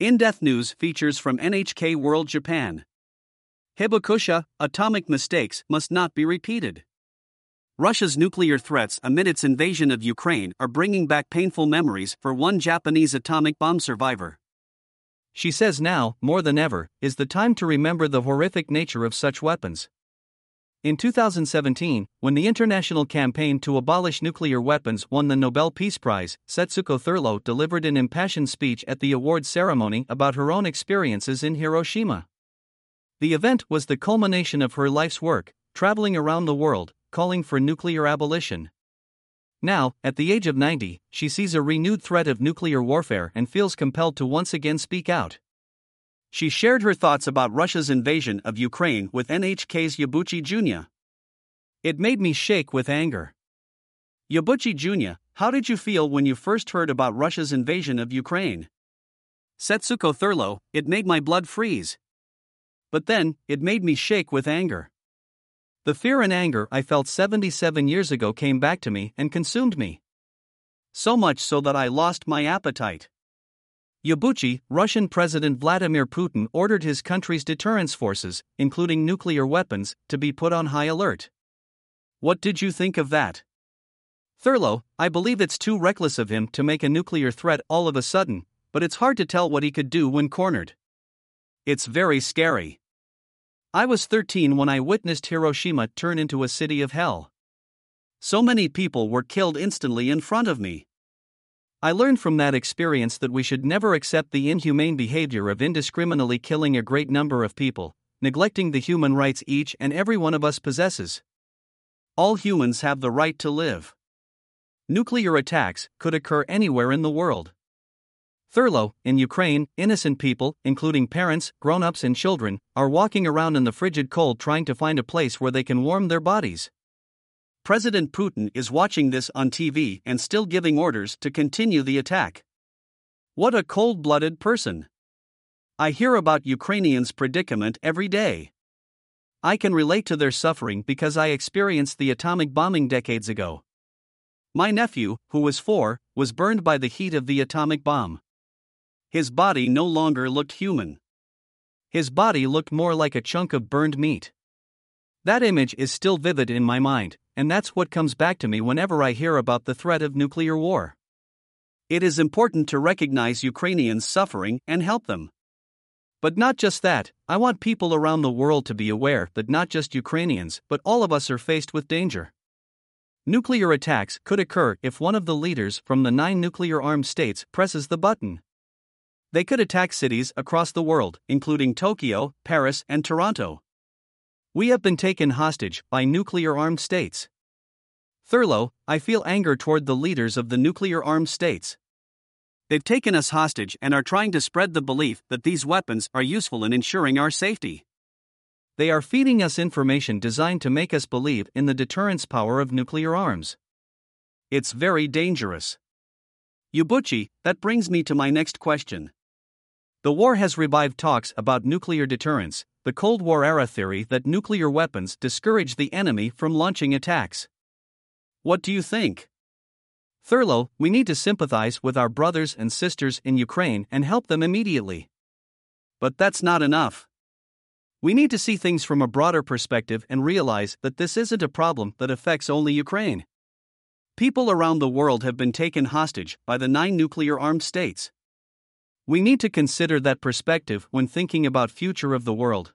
In Depth News features from NHK World Japan. Hibakusha, atomic mistakes must not be repeated. Russia's nuclear threats amid its invasion of Ukraine are bringing back painful memories for one Japanese atomic bomb survivor. She says now, more than ever, is the time to remember the horrific nature of such weapons. In 2017, when the international campaign to abolish nuclear weapons won the Nobel Peace Prize, Setsuko Thurlow delivered an impassioned speech at the awards ceremony about her own experiences in Hiroshima. The event was the culmination of her life's work, traveling around the world, calling for nuclear abolition. Now, at the age of 90, she sees a renewed threat of nuclear warfare and feels compelled to once again speak out. She shared her thoughts about Russia's invasion of Ukraine with NHK's Yabuchi Junya. It made me shake with anger. Yabuchi Junya, how did you feel when you first heard about Russia's invasion of Ukraine? Setsuko Thurlow, it made my blood freeze. But then, it made me shake with anger. The fear and anger I felt 77 years ago came back to me and consumed me. So much so that I lost my appetite. Yabuchi, Russian President Vladimir Putin ordered his country's deterrence forces, including nuclear weapons, to be put on high alert. What did you think of that? Thurlow, I believe it's too reckless of him to make a nuclear threat all of a sudden, but it's hard to tell what he could do when cornered. It's very scary. I was 13 when I witnessed Hiroshima turn into a city of hell. So many people were killed instantly in front of me. I learned from that experience that we should never accept the inhumane behavior of indiscriminately killing a great number of people, neglecting the human rights each and every one of us possesses. All humans have the right to live. Nuclear attacks could occur anywhere in the world. Thurlow, in Ukraine, innocent people, including parents, grown ups, and children, are walking around in the frigid cold trying to find a place where they can warm their bodies. President Putin is watching this on TV and still giving orders to continue the attack. What a cold blooded person! I hear about Ukrainians' predicament every day. I can relate to their suffering because I experienced the atomic bombing decades ago. My nephew, who was four, was burned by the heat of the atomic bomb. His body no longer looked human. His body looked more like a chunk of burned meat. That image is still vivid in my mind, and that's what comes back to me whenever I hear about the threat of nuclear war. It is important to recognize Ukrainians' suffering and help them. But not just that, I want people around the world to be aware that not just Ukrainians, but all of us are faced with danger. Nuclear attacks could occur if one of the leaders from the nine nuclear armed states presses the button. They could attack cities across the world, including Tokyo, Paris, and Toronto. We have been taken hostage by nuclear armed states. Thurlow, I feel anger toward the leaders of the nuclear armed states. They've taken us hostage and are trying to spread the belief that these weapons are useful in ensuring our safety. They are feeding us information designed to make us believe in the deterrence power of nuclear arms. It's very dangerous. Yabuchi, that brings me to my next question. The war has revived talks about nuclear deterrence, the Cold War era theory that nuclear weapons discourage the enemy from launching attacks. What do you think? Thurlow, we need to sympathize with our brothers and sisters in Ukraine and help them immediately. But that's not enough. We need to see things from a broader perspective and realize that this isn't a problem that affects only Ukraine. People around the world have been taken hostage by the nine nuclear armed states. We need to consider that perspective when thinking about future of the world.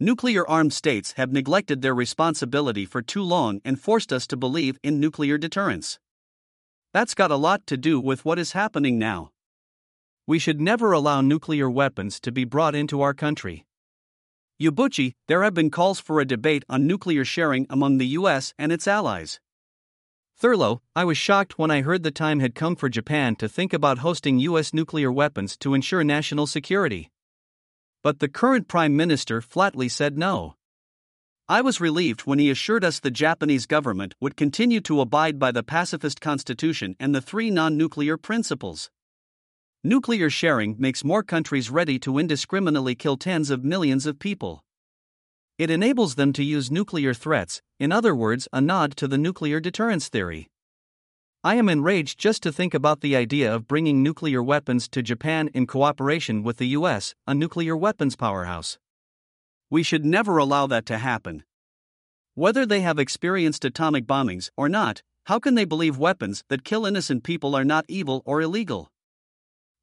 Nuclear armed states have neglected their responsibility for too long and forced us to believe in nuclear deterrence. That's got a lot to do with what is happening now. We should never allow nuclear weapons to be brought into our country. Yabuchi, there have been calls for a debate on nuclear sharing among the US and its allies. Thurlow, I was shocked when I heard the time had come for Japan to think about hosting U.S. nuclear weapons to ensure national security. But the current Prime Minister flatly said no. I was relieved when he assured us the Japanese government would continue to abide by the pacifist constitution and the three non nuclear principles. Nuclear sharing makes more countries ready to indiscriminately kill tens of millions of people. It enables them to use nuclear threats, in other words, a nod to the nuclear deterrence theory. I am enraged just to think about the idea of bringing nuclear weapons to Japan in cooperation with the US, a nuclear weapons powerhouse. We should never allow that to happen. Whether they have experienced atomic bombings or not, how can they believe weapons that kill innocent people are not evil or illegal?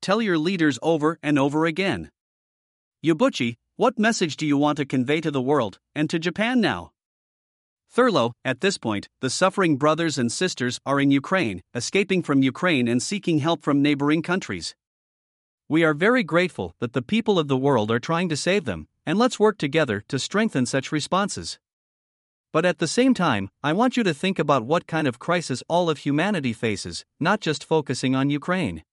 Tell your leaders over and over again. Yabuchi, what message do you want to convey to the world and to Japan now? Thurlow, at this point, the suffering brothers and sisters are in Ukraine, escaping from Ukraine and seeking help from neighboring countries. We are very grateful that the people of the world are trying to save them, and let's work together to strengthen such responses. But at the same time, I want you to think about what kind of crisis all of humanity faces, not just focusing on Ukraine.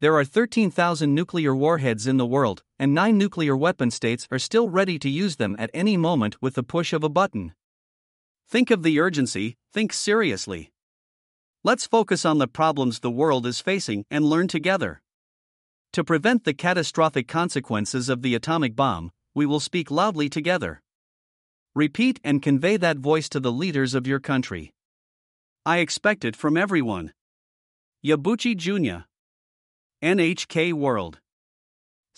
There are 13,000 nuclear warheads in the world, and nine nuclear weapon states are still ready to use them at any moment with the push of a button. Think of the urgency, think seriously. Let's focus on the problems the world is facing and learn together. To prevent the catastrophic consequences of the atomic bomb, we will speak loudly together. Repeat and convey that voice to the leaders of your country. I expect it from everyone. Yabuchi Junya, NHK World.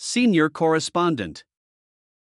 Senior Correspondent.